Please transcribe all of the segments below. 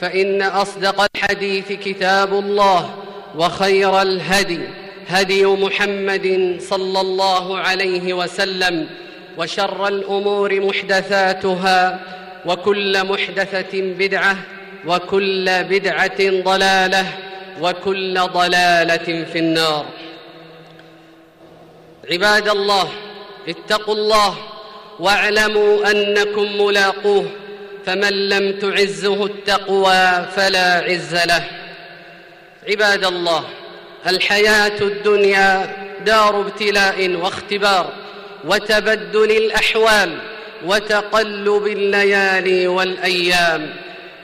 فإن أصدق الحديث كتاب الله وخير الهدي هدي محمد صلى الله عليه وسلم وشر الأمور محدثاتها وكل محدثة بدعة وكل بدعة ضلالة وكل ضلالة في النار. عباد الله اتقوا الله واعلموا أنكم ملاقوه. فمن لم تعزه التقوى فلا عز له. عباد الله الحياة الدنيا دار ابتلاء واختبار وتبدل الأحوال وتقلب الليالي والأيام.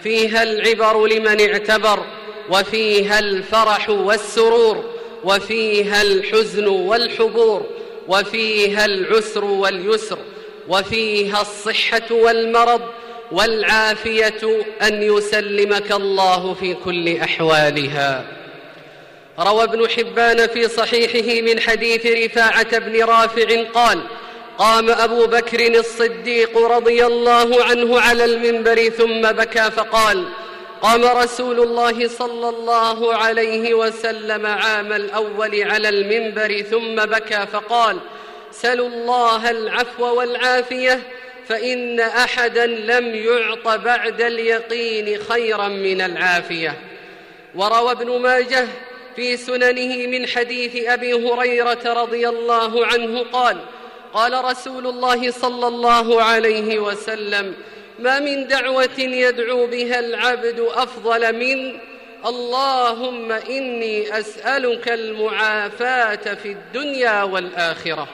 فيها العبر لمن اعتبر وفيها الفرح والسرور وفيها الحزن والحبور وفيها العسر واليسر وفيها الصحة والمرض والعافية أن يسلمك الله في كل أحوالها. روى ابن حبان في صحيحه من حديث رفاعة بن رافع قال قام أبو بكر الصديق رضي الله عنه على المنبر ثم بكى فقال قام رسول الله صلى الله عليه وسلم عام الأول على المنبر ثم بكى فقال سلوا الله العفو والعافية فإن أحدا لم يعط بعد اليقين خيرا من العافية. وروى ابن ماجه في سننه من حديث أبي هريرة رضي الله عنه قال قال رسول الله صلى الله عليه وسلم ما من دعوة يدعو بها العبد أفضل من اللهم إني أسألك المعافاة في الدنيا والآخرة.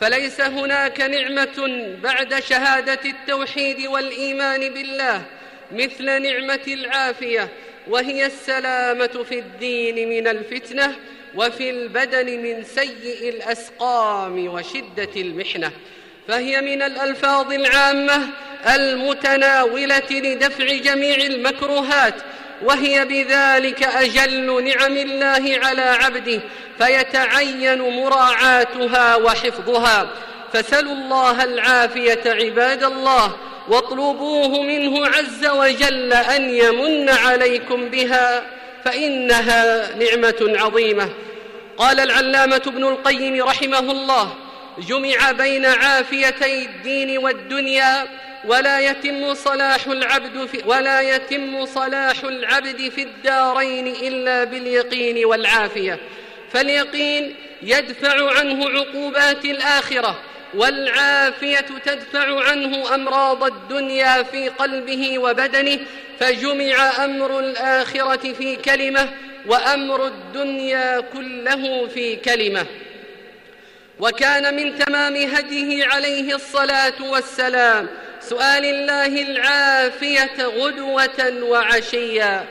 فليس هناك نعمة بعد شهادة التوحيد والإيمان بالله مثل نعمة العافية وهي السلامة في الدين من الفتنة وفي البدن من سيء الأسقام وشدة المحنة. فهي من الألفاظ العامة المتناولة لدفع جميع المكروهات وهي بذلك أجل نعم الله على عبده فيتعين مراعاتها وحفظها. فسلوا الله العافية عباد الله واطلبوه منه عز وجل أن يمن عليكم بها فإنها نعمة عظيمة. قال العلامة ابن القيم رحمه الله جمع بين عافيتي الدين والدنيا ولا يتم صلاح العبد في ولا يتم صلاح العبد في الدارين إلا باليقين والعافية. فاليقين يدفع عنه عقوبات الآخرة والعافية تدفع عنه أمراض الدنيا في قلبه وبدنه فجمع أمر الآخرة في كلمة وأمر الدنيا كله في كلمة. وكان من تمام هديه عليه الصلاة والسلام سؤال الله العافية غدوة وعشيا.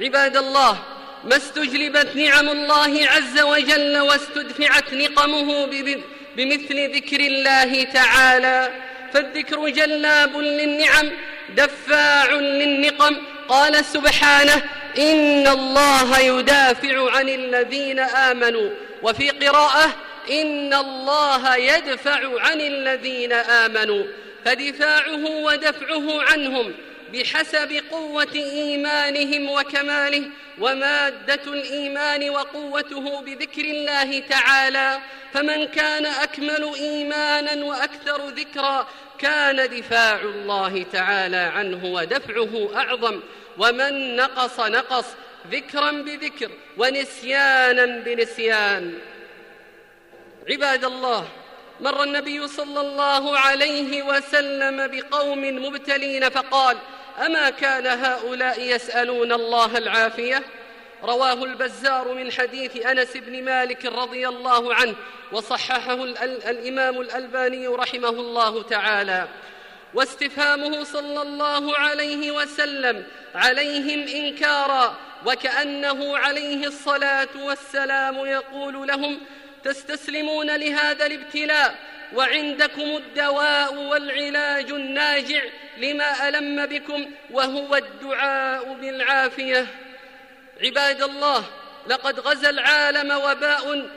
عباد الله ما استجلبت نعم الله عز وجل واستدفعت نقمه بمثل ذكر الله تعالى. فالذكر جلاب للنعم دفاع للنقم. قال سبحانه إن الله يدافع عن الذين آمنوا. وفي قراءة إن الله يدفع عن الذين آمنوا. فدفاعه ودفعه عنهم بحسب قوة إيمانهم وكماله ومادة الإيمان وقوته بذكر الله تعالى. فمن كان أكمل إيمانا وأكثر ذكرا كان دفاع الله تعالى عنه ودفعه أعظم. ومن نقص نقص ذكرا بذكر ونسيانا بنسيان. عباد الله مر النبي صلى الله عليه وسلم بقوم مبتلين فقال أما كان هؤلاء يسألون الله العافية؟ رواه البزار من حديث أنس بن مالك رضي الله عنه وصححه الإمام الألباني رحمه الله تعالى. واستفهامه صلى الله عليه وسلم عليهم إنكارا وكأنه عليه الصلاة والسلام يقول لهم تستسلمون لهذا الابتلاء وعندكم الدواء والعلاج الناجع لما ألم بكم وهو الدعاء بالعافية. عباد الله لقد غزا العالم وباء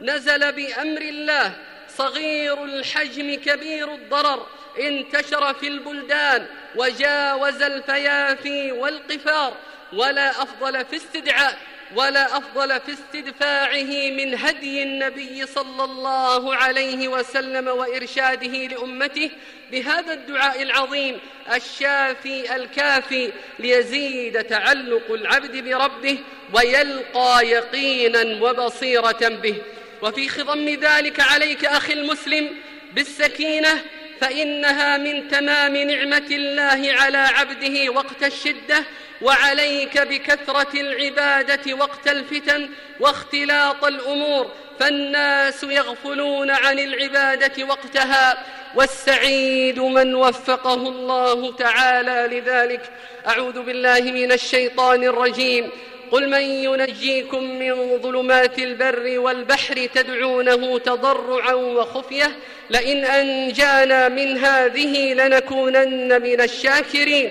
نزل بأمر الله صغير الحجم كبير الضرر انتشر في البلدان وجاوز الفيافي والقفار ولا أفضل في استدعاء. ولا أفضل في استدفاعه من هدي النبي صلى الله عليه وسلم وإرشاده لأمته بهذا الدعاء العظيم الشافي الكافي ليزيد تعلق العبد بربه ويلقى يقينا وبصيرة به. وفي خضم ذلك عليك أخي المسلم بالسكينة فإنها من تمام نعمة الله على عبده وقت الشدة وعليك بكثرة العبادة وقت الفتن واختلاط الأمور فالناس يغفلون عن العبادة وقتها والسعيد من وفقه الله تعالى لذلك. أعوذ بالله من الشيطان الرجيم. قل من ينجيكم من ظلمات البر والبحر تدعونه تضرعا وخفية لئن أنجانا من هذه لنكونن من الشاكرين.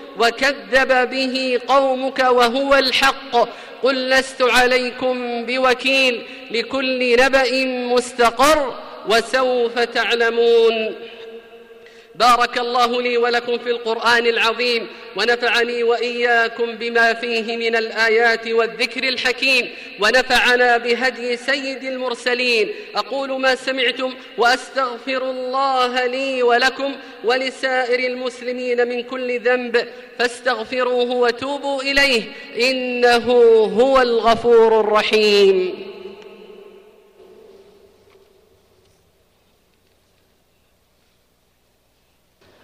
وكذب به قومك وهو الحق. قل لست عليكم بوكيل لكل نبأ مستقر وسوف تعلمون. بارك الله لي ولكم في القرآن العظيم ونفعني وإياكم بما فيه من الآيات والذكر الحكيم ونفعنا بهدي سيد المرسلين. أقول ما سمعتم وأستغفر الله لي ولكم ولسائر المسلمين من كل ذنب فاستغفروه وتوبوا إليه إنه هو الغفور الرحيم.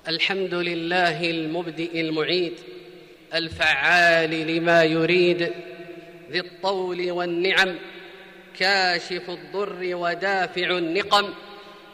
الحمد لله المبدئ المعيد الفعال لما يريد ذي الطول والنعم كاشف الضر ودافع النقم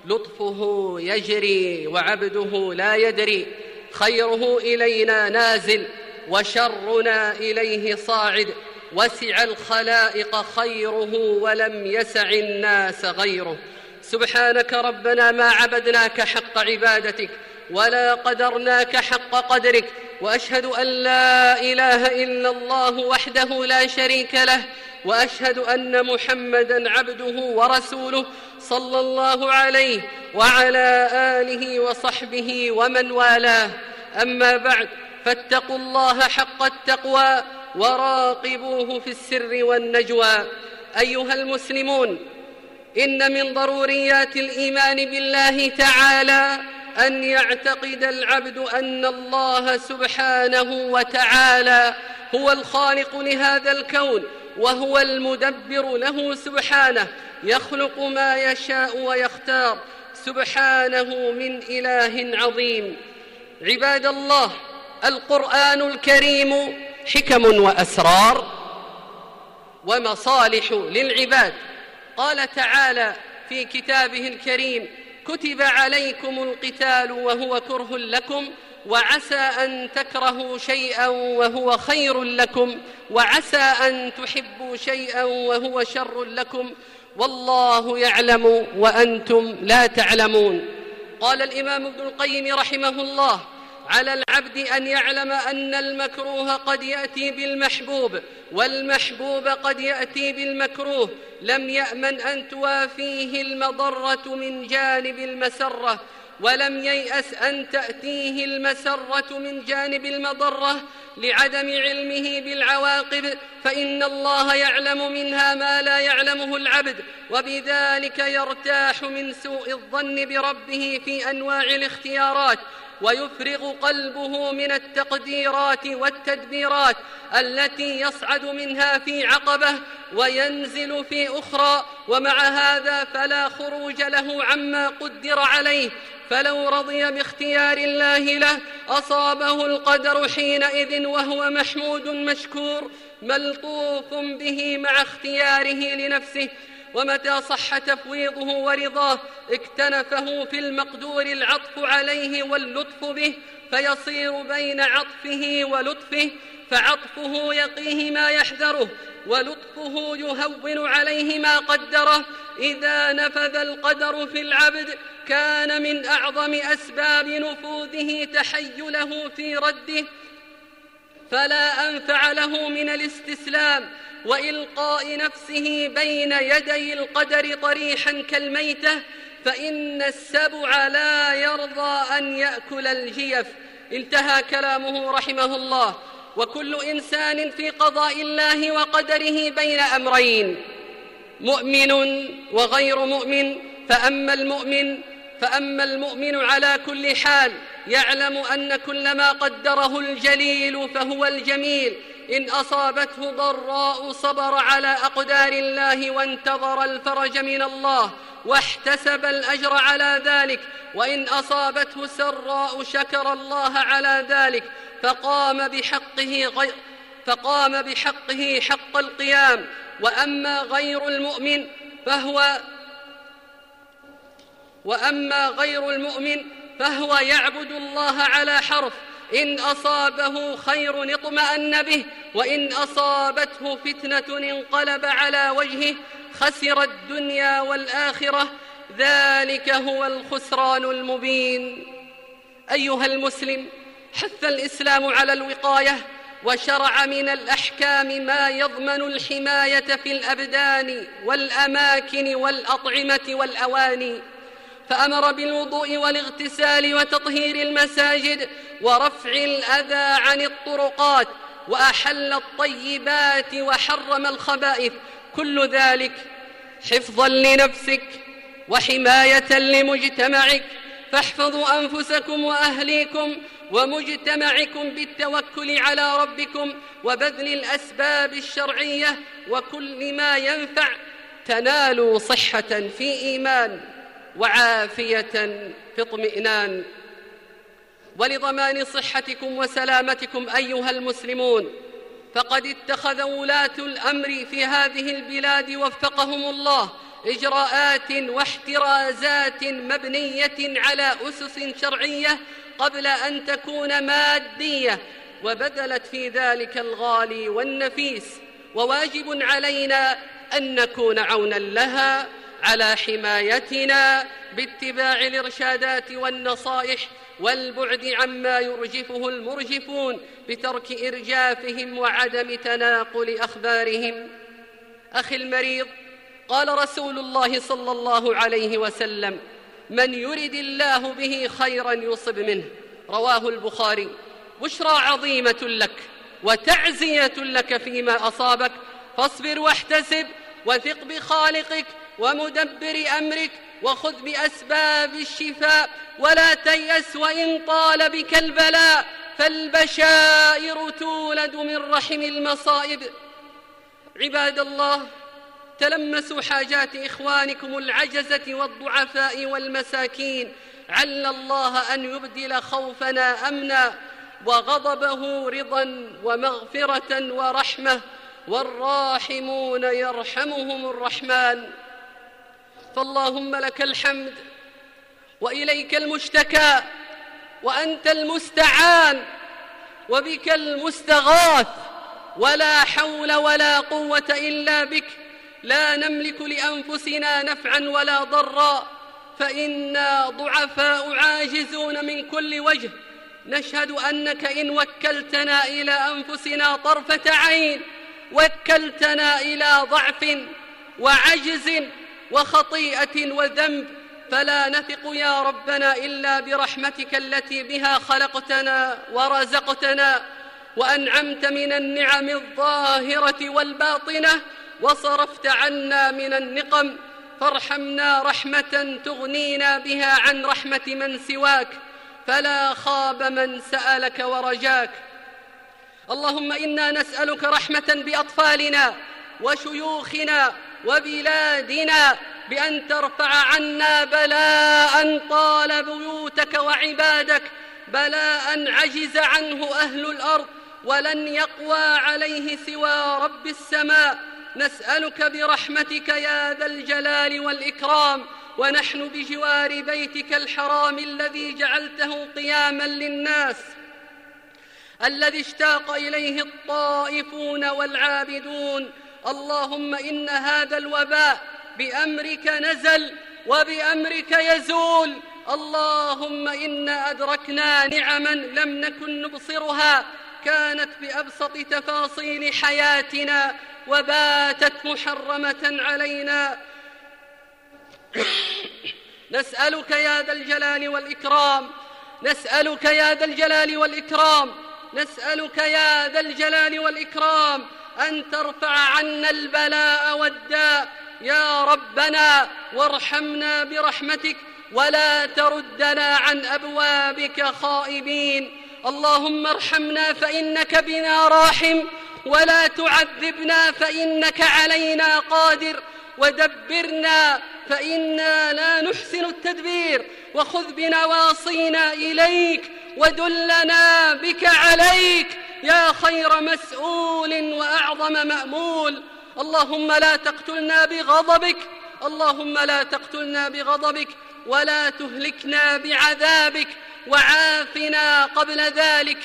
لطفه يجري وعبده لا يدري خيره إلينا نازل وشرنا إليه صاعد وسع الخلائق خيره ولم يسع الناس غيره. سبحانك ربنا ما عبدناك حق عبادتك ولا قدرناك حق قدرك واشهد ان لا اله الا الله وحده لا شريك له واشهد ان محمدا عبده ورسوله صلى الله عليه وعلى اله وصحبه ومن والاه اما بعد فاتقوا الله حق التقوى وراقبوه في السر والنجوى ايها المسلمون ان من ضروريات الايمان بالله تعالى أن يعتقد العبد أن الله سبحانه وتعالى هو الخالق لهذا الكون وهو المدبر له سبحانه يخلق ما يشاء ويختار سبحانه من إله عظيم. عباد الله القرآن الكريم حكم وأسرار ومصالح للعباد. قال تعالى في كتابه الكريم كتب عليكم القتال وهو كره لكم وعسى أن تكرهوا شيئا وهو خير لكم وعسى أن تحبوا شيئا وهو شر لكم والله يعلم وأنتم لا تعلمون. قال الإمام ابن القيم رحمه الله على العبد أن يعلم أن المكروه قد يأتي بالمحبوب والمحبوب قد يأتي بالمكروه. لم يأمن أن توافيه المضرة من جانب المسرة ولم ييأس أن تأتيه المسرة من جانب المضرة لعدم علمه بالعواقب. فإن الله يعلم منها ما لا يعلمه العبد وبذلك يرتاح من سوء الظن بربه في أنواع الاختيارات. ويفرغ قلبه من التقديرات والتدبيرات التي يصعد منها في عقبه وينزل في أخرى ومع هذا فلا خروج له عما قدر عليه. فلو رضي باختيار الله له أصابه القدر حينئذ وهو محمود مشكور ملطوف به مع اختياره لنفسه. ومتى صح تفويضه ورضاه اكتنفه في المقدور العطف عليه واللطف به فيصير بين عطفه ولطفه فعطفه يقيه ما يحذره ولطفه يهون عليه ما قدره. إذا نفذ القدر في العبد كان من أعظم أسباب نفوذه تحيله في رده فلا أنفع له من الاستسلام. وإلقاء نفسه بين يدي القدر طريحا كالميتة فإن السبع لا يرضى أن يأكل الجيف. انتهى كلامه رحمه الله. وكل إنسان في قضاء الله وقدره بين أمرين مؤمن وغير مؤمن. فأما المؤمن فأما المؤمن على كل حال يعلم أن كل ما قدره الجليل فهو الجميل. إن أصابته ضراء صبر على أقدار الله وانتظر الفرج من الله واحتسب الأجر على ذلك وإن أصابته سراء شكر الله على ذلك فقام بحقه غير فقام بحقه حق القيام. وأما غير المؤمن فهو وأما غير المؤمن فهو يعبد الله على حرف إن أصابه خير اطمأن به وإن أصابته فتنة انقلب على وجهه خسر الدنيا والآخرة ذلك هو الخسران المبين. أيها المسلم حث الإسلام على الوقاية وشرع من الأحكام ما يضمن الحماية في الأبدان والأماكن والأطعمة والأواني. فأمر بالوضوء والاغتسال وتطهير المساجد ورفع الأذى عن الطرقات وأحل الطيبات وحرم الخبائث. كل ذلك حفظا لنفسك وحماية لمجتمعك. فاحفظوا أنفسكم وأهليكم ومجتمعكم بالتوكل على ربكم وبذل الأسباب الشرعية وكل ما ينفع. تنالوا صحة في إيمان. وعافية في اطمئنان. ولضمان صحتكم وسلامتكم أيها المسلمون فقد اتخذ ولاة الأمر في هذه البلاد وفقهم الله إجراءات واحترازات مبنية على أسس شرعية قبل أن تكون مادية وبذلت في ذلك الغالي والنفيس. وواجب علينا أن نكون عونا لها على حمايتنا باتباع الإرشادات والنصائح والبعد عما يرجفه المرجفون بترك إرجافهم وعدم تناقل أخبارهم. أخي المريض قال رسول الله صلى الله عليه وسلم من يرد الله به خيرا يصب منه. رواه البخاري. بشرى عظيمة لك وتعزية لك فيما أصابك. فاصبر واحتسب وثق بخالقك ومدبر أمرك وخذ بأسباب الشفاء ولا تيأس وإن طال بك البلاء فالبشائر تولد من رحم المصائب. عباد الله تلمسوا حاجات إخوانكم العجزة والضعفاء والمساكين. عل الله أن يبدل خوفنا أمنا وغضبه رضا ومغفرة ورحمة. والراحمون يرحمهم الرحمن. فاللهم لك الحمد وإليك المشتكى وأنت المستعان وبك المستغاث ولا حول ولا قوة إلا بك لا نملك لأنفسنا نفعا ولا ضرا فإنا ضعفاء عاجزون من كل وجه نشهد أنك إن وكلتنا إلى أنفسنا طرفة عين وكلتنا إلى ضعف وعجز وخطيئة وذنب فلا نثق يا ربنا إلا برحمتك التي بها خلقتنا ورزقتنا وأنعمت من النعم الظاهرة والباطنة وصرفت عنا من النقم. فارحمنا رحمة تغنينا بها عن رحمة من سواك فلا خاب من سألك ورجاك. اللهم إنا نسألك رحمة بأطفالنا وشيوخنا وبلادنا بأن ترفع عنا بلاء طال بيوتك وعبادك بلاء عجز عنه أهل الأرض ولن يقوى عليه سوى رب السماء. نسألك برحمتك يا ذا الجلال والإكرام ونحن بجوار بيتك الحرام الذي جعلته قياما للناس. الذي اشتاق إليه الطائفون والعابدون اللهم إن هذا الوباء بأمرك نزل وبأمرك يزول. اللهم إنا أدركنا نعما لم نكن نبصرها كانت بأبسط تفاصيل حياتنا وباتت محرمة علينا. نسألك يا ذا الجلال والإكرام. نسألك يا ذا الجلال والإكرام. نسألك يا ذا الجلال والإكرام. أن ترفع عنا البلاء والداء. يا ربنا وارحمنا برحمتك ولا تردنا عن أبوابك خائبين. اللهم ارحمنا فإنك بنا راحم ولا تعذبنا فإنك علينا قادر. ودبرنا فإنا لا نحسن التدبير. وخذ بنواصينا إليك ودلنا بك عليك. يا خير مسؤول وأعظم مأمول. اللهم لا تقتلنا بغضبك. اللهم لا تقتلنا بغضبك. ولا تهلكنا بعذابك. وعافنا قبل ذلك.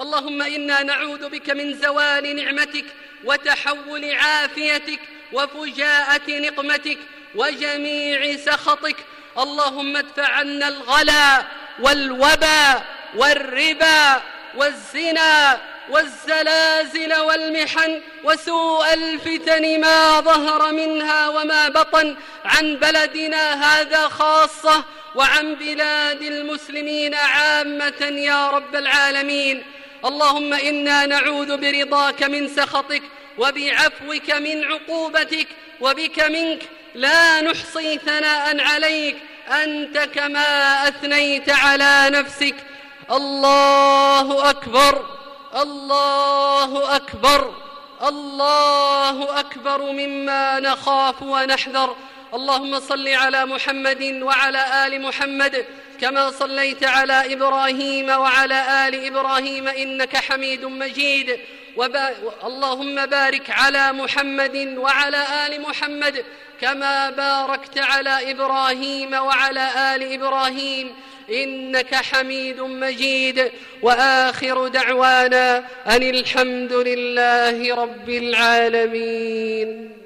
اللهم إنا نعوذ بك من زوال نعمتك وتحول عافيتك وفجاءة نقمتك وجميع سخطك. اللهم ادفع عنا الغلا والوبا والربا والزنا والزلازل والمحن وسوء الفتن ما ظهر منها وما بطن عن بلدنا هذا خاصة وعن بلاد المسلمين عامة يا رب العالمين. اللهم إنا نعوذ برضاك من سخطك وبعفوك من عقوبتك وبك منك. لا نحصي ثناء عليك. أنت كما أثنيت على نفسك. الله أكبر الله أكبر الله أكبر مما نخاف ونحذر. اللهم صل على محمد وعلى آل محمد كما صليت على إبراهيم وعلى آل إبراهيم إنك حميد مجيد. وبا... اللهم بارك على محمد وعلى آل محمد كما باركت على إبراهيم وعلى آل إبراهيم. إنك حميد مجيد. وآخر دعوانا أن الحمد لله رب العالمين.